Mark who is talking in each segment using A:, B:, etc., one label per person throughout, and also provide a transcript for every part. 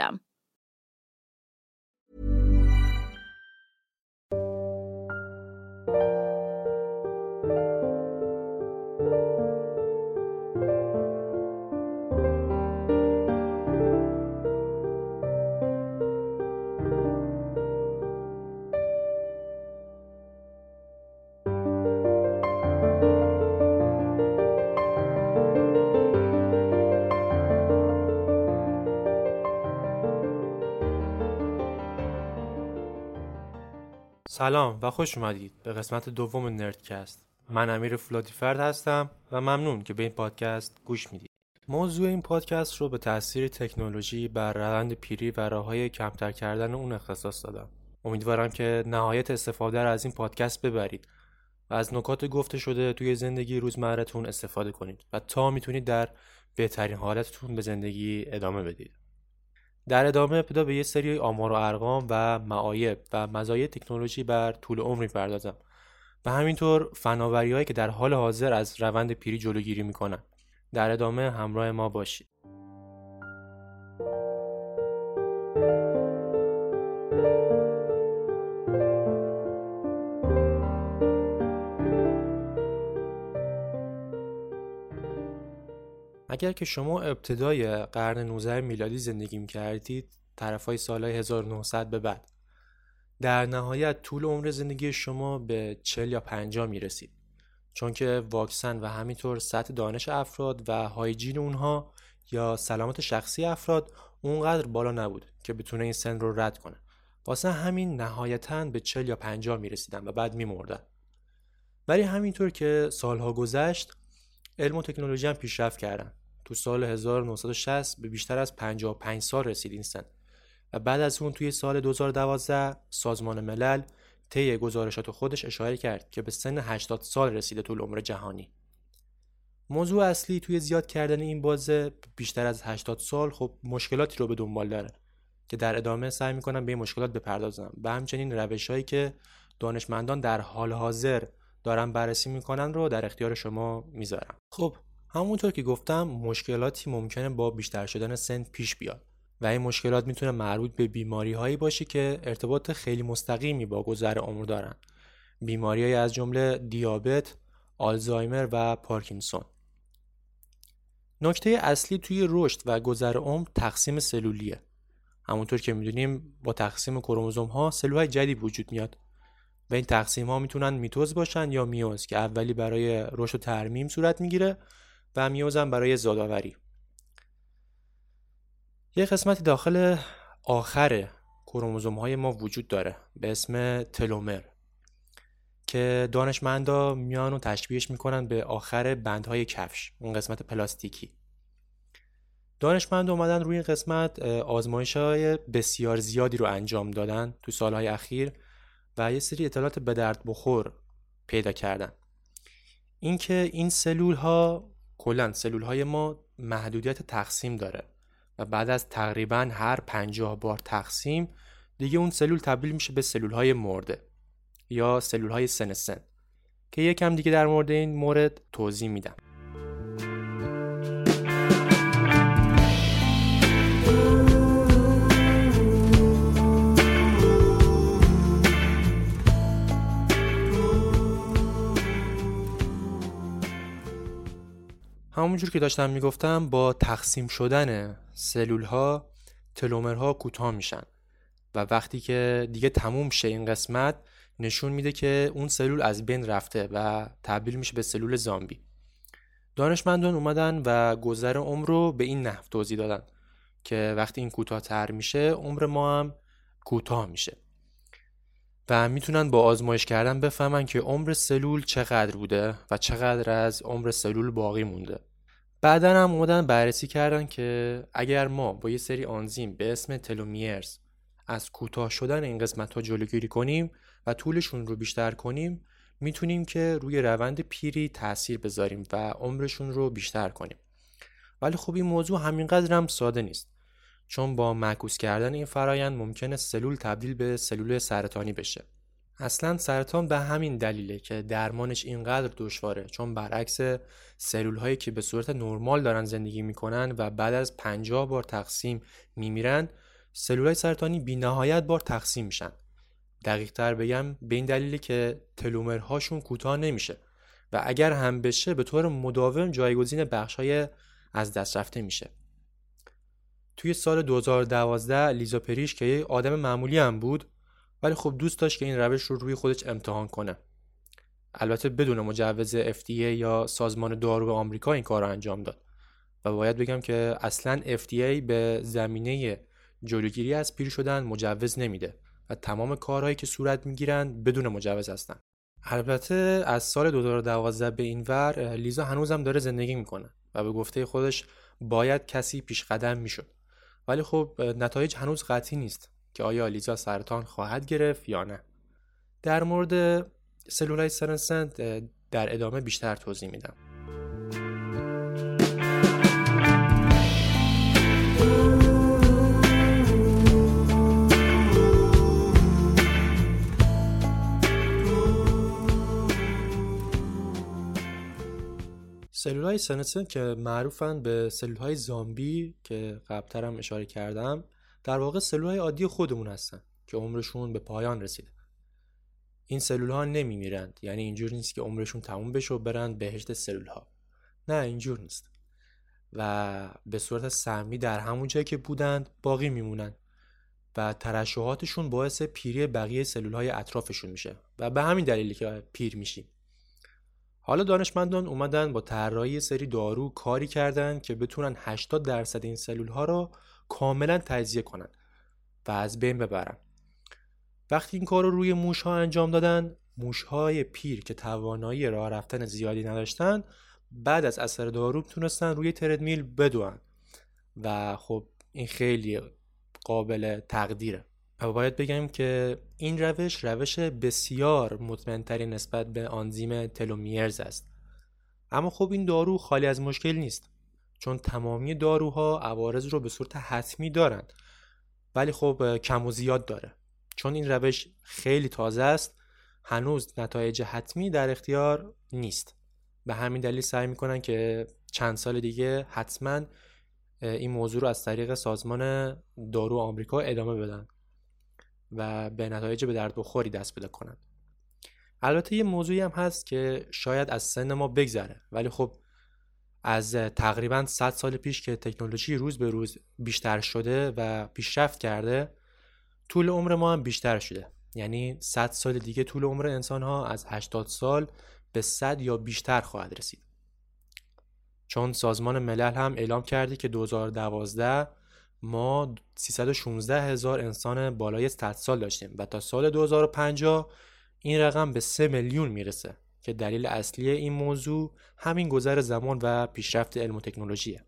A: system.
B: سلام و خوش اومدید به قسمت دوم نردکست. من امیر فلاتیفرد هستم و ممنون که به این پادکست گوش می‌دید. موضوع این پادکست رو به تاثیر تکنولوژی بر روند پیری و راههای کمتر کردن اون اختصاص دادم. امیدوارم که نهایت استفاده را از این پادکست ببرید و از نکات گفته شده توی زندگی روزمرهتون استفاده کنید و تا می‌تونید در بهترین حالتتون به زندگی ادامه بدید. در ادامه ابتدا به یه سری آمار و ارقام و معایب و مزایای تکنولوژی بر طول عمر می‌پردازم. و همینطور فناوریهایی که در حال حاضر از روند پیری جلوگیری می‌کنن. در ادامه همراه ما باشید. اگر که شما ابتدای قرن 19 میلادی زندگی می‌کردید طرف های سالهای 1900 به بعد در نهایت طول عمر زندگی شما به 40 یا 50 می‌رسید. چون که واکسن و همینطور سطح دانش افراد و هایجین اونها یا سلامت شخصی افراد اونقدر بالا نبود که بتونه این سن رو رد کنه. واسه همین نهایتا به 40 یا 50 می‌رسیدن و بعد میمردن. ولی همینطور که سالها گذشت علم و تکنولوژی هم پیشرفت کردن. تو سال 1960 به بیشتر از 55 سال رسید این سن. و بعد از اون توی سال 2012 سازمان ملل طی گزارشات خودش اشاره کرد که به سن 80 سال رسیده طول عمر جهانی. موضوع اصلی توی زیاد کردن این بازه بیشتر از 80 سال خب مشکلاتی رو به دنبال داره که در ادامه سعی می‌کنم به این مشکلات بپردازم. و همچنین روش هایی که دانشمندان در حال حاضر دارن بررسی می‌کنن رو در اختیار شما می‌ذارم. خب همونطور که گفتم مشکلاتی ممکنه با بیشتر شدن سن پیش بیاد و این مشکلات می‌تونه مربوط به بیماری هایی باشه که ارتباط خیلی مستقیمی با گذر عمر دارن. بیماری از جمله دیابت، آلزایمر و پارکینسون. نکته اصلی توی رشد و گذر عمر تقسیم سلولیه. همونطور که می‌دونیم با تقسیم کروموزوم ها سلول جدید وجود میاد و این تقسیم ها می‌تونن میتوز باشن یا میوز که اولی برای رشد و ترمیم صورت می‌گیره و میوزم برای زادآوری. یه قسمتی داخل آخر کروموزوم های ما وجود داره به اسم تلومر که دانشمندا میان و تشبیهش می‌کنن به آخر بندهای کفش اون قسمت پلاستیکی. دانشمند اومدن روی این قسمت آزمایش های بسیار زیادی رو انجام دادن تو سالهای اخیر و یه سری اطلاعات به درد بخور پیدا کردن. اینکه این سلول ها کلا سلول های ما محدودیت تقسیم داره و بعد از تقریبا هر پنجاه بار تقسیم دیگه اون سلول تبدیل میشه به سلول های مرده یا سلول های سنسن که یکم دیگه در مورد این مورد توضیح میدم. همونجور که داشتم می‌گفتم با تقسیم شدن سلول ها تلومرها کوتاه میشن و وقتی که دیگه تموم شه این قسمت نشون میده که اون سلول از بین رفته و تبدیل میشه به سلول زامبی. دانشمندان اومدن و گذر عمر رو به این نحو توضیح دادن که وقتی این کوتاهتر میشه عمر ما هم کوتاه میشه. و می‌تونن با آزمایش کردن بفهمن که عمر سلول چقدر بوده و چقدر از عمر سلول باقی مونده. بعدا هم اومدن بررسی کردن که اگر ما با یه سری آنزیم به اسم تلومیرز از کوتاه شدن این قسمت ها جلوگیری کنیم و طولشون رو بیشتر کنیم می‌تونیم که روی روند پیری تاثیر بذاریم و عمرشون رو بیشتر کنیم. ولی خب این موضوع همینقدر هم ساده نیست. چون با معکوس کردن این فرایند ممکنه سلول تبدیل به سلول سرطانی بشه. اصلا سرطان به همین دلیله که درمانش اینقدر دشواره چون برعکس سلول هایی که به صورت نرمال دارن زندگی می‌کنن و بعد از 50 بار تقسیم میمیرن سلول های سرطانی بی نهایت بار تقسیم میشن. دقیق تر بگم به این دلیله که تلومرهاشون کوتاه نمیشه و اگر هم بشه به طور مداوم جایگزین بخش های از دست رفته میشه. توی سال 2012 لیزا پریش که یه آدم معمولی هم بود ولی خب دوست داشت که این روش رو روی خودش امتحان کنه. البته بدون مجوز FDA یا سازمان دارو آمریکا این کار رو انجام داد. و باید بگم که اصلا FDA به زمینه جلوگیری از پیر شدن مجوز نمیده و تمام کارهایی که صورت می‌گیرن بدون مجوز هستن. البته از سال 2012 به این ور لیزا هنوزم داره زندگی می‌کنه و به گفته خودش باید کسی پیش قدم می‌شد. ولی خب نتایج هنوز قطعی نیست. که آیا لیزا سرطان خواهد گرفت یا نه. در مورد سلولای سرنسنت در ادامه بیشتر توضیح میدم. سلول های سنسن که معروفن به سلول های زامبی که قبلتر هم اشاره کردم در واقع سلول عادی خودمون هستن که عمرشون به پایان رسیده. این سلول ها نمیمیرند یعنی اینجور نیست که عمرشون تموم بشه و برند بهشت سلول ها نه اینجور نیست. و به صورت سمی در همون جایی که بودند باقی میمونند و ترشحاتشون باعث پیری بقیه سلول های اطرافشون میشه و به همین دلیلی که پیر میشیم. حالا دانشمندان اومدن با طراحی سری دارو کاری کردن که بتونن 80 درصد این سلول ها رو کاملا تجزیه کنن و از بین ببرن. وقتی این کار رو روی موش ها انجام دادن موش های پیر که توانایی راه رفتن زیادی نداشتن بعد از اثر دارو تونستن روی تردمیل بدوان و خب این خیلی قابل تقدیره. و باید بگم که این روش روش بسیار مطمئنتری نسبت به آنزیم تلومیرز است. اما خب این دارو خالی از مشکل نیست. چون تمامی داروها عوارض رو به صورت حتمی دارند ولی خب کم و زیاد داره. چون این روش خیلی تازه است هنوز نتایج حتمی در اختیار نیست. به همین دلیل سعی می‌کنن که چند سال دیگه حتما این موضوع رو از طریق سازمان دارو آمریکا ادامه بدن و به نتایج به درد بخوری دست پیدا کنند البته یه موضوعی هم هست که شاید از سن ما بگذره. ولی خب از تقریبا 100 سال پیش که تکنولوژی روز به روز بیشتر شده و پیشرفت کرده طول عمر ما هم بیشتر شده. یعنی 100 سال دیگه طول عمر انسان ها از 80 سال به 100 یا بیشتر خواهد رسید. چون سازمان ملل هم اعلام کرده که 2012 ما 316 هزار انسان بالای 100 سال داشتیم و تا سال 2050 این رقم به 3 میلیون می‌رسه. که دلیل اصلی این موضوع همین گذر زمان و پیشرفت علم و تکنولوژیه.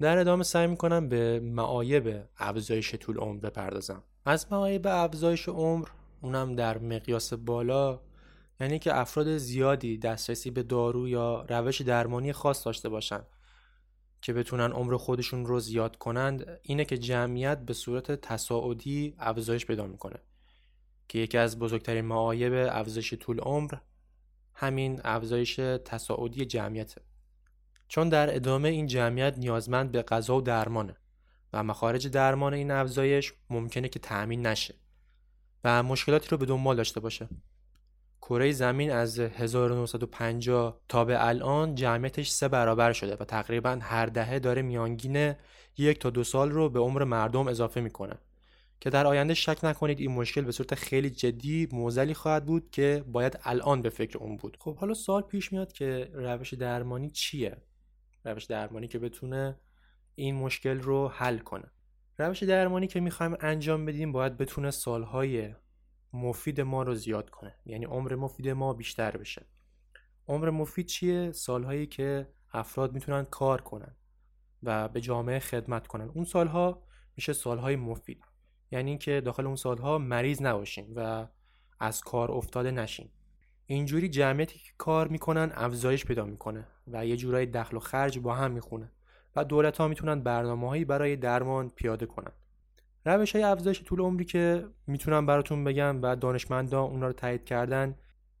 B: در ادامه سعی می‌کنم به معایب افزایش طول عمر بپردازم. از معایب افزایش عمر اونم در مقیاس بالا یعنی که افراد زیادی دسترسی به دارو یا روش درمانی خاص داشته باشند که بتونن عمر خودشون رو زیاد کنند اینه که جمعیت به صورت تصاعدی افزایش پیدا می‌کنه که یکی از بزرگترین معایب افزایش طول عمر همین افزایش تصاعدی جمعیته. چون در ادامه این جمعیت نیازمند به غذا و درمانه و مخارج درمان این افزایش ممکنه که تأمین نشه و مشکلاتی رو به دنبال داشته باشه. کره زمین از 1950 تا به الان جمعیتش سه برابر شده و تقریبا هر دهه داره میانگین یک تا دو سال رو به عمر مردم اضافه می‌کنه. که در آینده شک نکنید این مشکل به صورت خیلی جدی موزلی خواهد بود که باید الان به فکر اون بود. خب حالا سال پیش میاد که روش درمانی چیه؟ روش درمانی که بتونه این مشکل رو حل کنه. روش درمانی که می‌خوایم انجام بدیم باید بتونه سالهای مفید ما رو زیاد کنه. یعنی عمر مفید ما بیشتر بشه. عمر مفید چیه؟ سالهایی که افراد می‌تونن کار کنن و به جامعه خدمت کنن. اون سالها میشه سالهای مفید. یعنی اینکه داخل اون سالها مریض نباشیم و از کار افتاده نشیم. اینجوری جمعیتی که کار می‌کنن افزایش پیدا می‌کنه و یه جورایی دخل و خرج با هم می‌خونه و دولت ها می‌تونن برنامه برای درمان پیاده کنن. روش های افزایش طول عمری که می‌تونم براتون بگم و دانشمندان اونا رو تایید کردن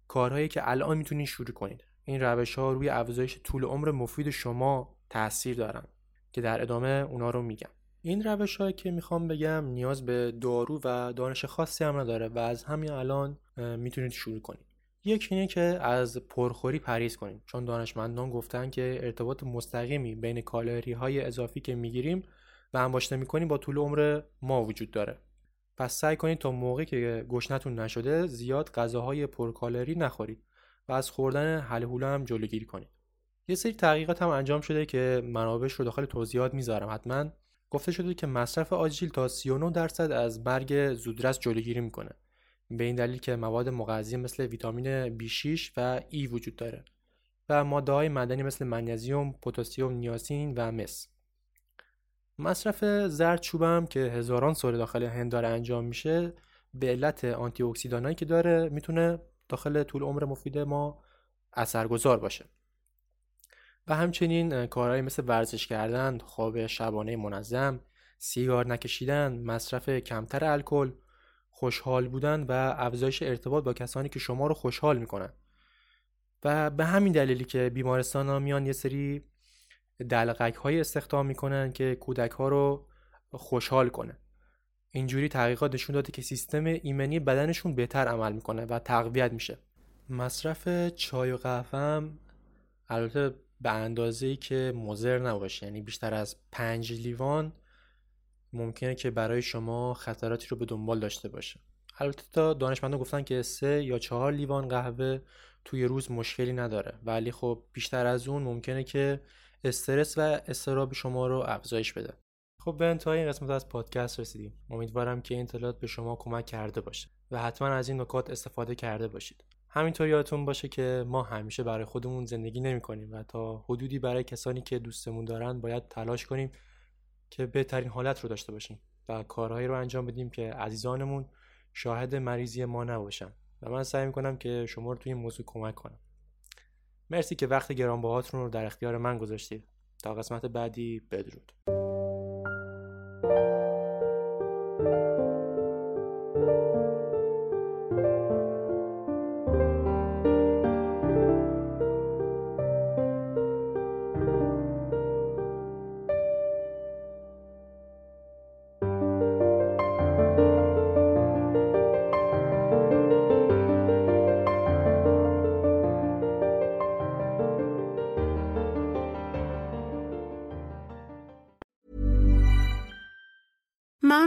B: کارهایی که الان می‌تونید شروع کنید این روش ها روی افزایش طول عمر مفید شما تاثیر دارن که در ادامه اونا رو میگم. این روش هایی که می‌خوام بگم نیاز به دارو و دانش خاصی هم نداره و از همین الان می‌تونید شروع کنید. یکی اینه که از پرخوری پریز کنید. چون دانشمندان گفتن که ارتباط مستقیمی بین کالری های اضافی که می‌گیریم و انباشته می‌کنیم با طول عمر ما وجود داره. پس سعی کنید تا موقعی که گشنتون نشده زیاد غذاهای پرکالری نخورید و از خوردن حلهوله هم جلوگیری کنید. یه سری تحقیقات هم انجام شده که منابعش رو داخل توضیحات می‌ذارم حتما گفته شده که مصرف آجیل تا 39 درصد از مرگ زودرس جلوگیری می‌کنه. به این دلیل که مواد مغذی مثل ویتامین B6 و E وجود داره و ماده های مدنی مثل منیزیم، پتاسیم، نیاسین و مس. مصرف زرد هم که هزاران سال داخل هند داره انجام میشه به علت آنتی که داره می‌تونه داخل طول عمر مفید ما اثرگذار باشه. و همچنین کارهایی مثل ورزش کردن، خواب شبانه منظم، سیگار نکشیدن، مصرف کمتر الکل، خوشحال بودن و افزایش ارتباط با کسانی که شما رو خوشحال می‌کنن. و به همین دلیلی که بیمارستان ها میان یه سری دلقک های استخدام می‌کنن که کودک ها رو خوشحال کنه. اینجوری تحقیقات نشون داده که سیستم ایمنی بدنشون بهتر عمل می‌کنه و تقویت میشه. مصرف چای و قهوه هم البته به اندازه که مضر نباشه. یعنی بیشتر از پنج لیوان ممکنه که برای شما خطراتی رو به دنبال داشته باشه. البته تا دانشمندان گفتن که سه یا چهار لیوان قهوه توی روز مشکلی نداره. ولی خب بیشتر از اون ممکنه که استرس و استراب شما رو افزایش بده. خب به انتهای این قسمت از پادکست رسیدیم. امیدوارم که این اطلاعات به شما کمک کرده باشه و حتما از این نکات استفاده کرده باشید. همینطور یادتون باشه که ما همیشه برای خودمون زندگی نمی کنیم و تا حدودی برای کسانی که دوستمون دارن باید تلاش کنیم که بهترین حالت رو داشته باشیم و کارهایی رو انجام بدیم که عزیزانمون شاهد مریضی ما نباشن. و من سعی می‌کنم که شما رو توی این موضوع کمک کنم. مرسی که وقت گرانبهاتون رو در اختیار من گذاشتید. تا قسمت بعدی بدرود.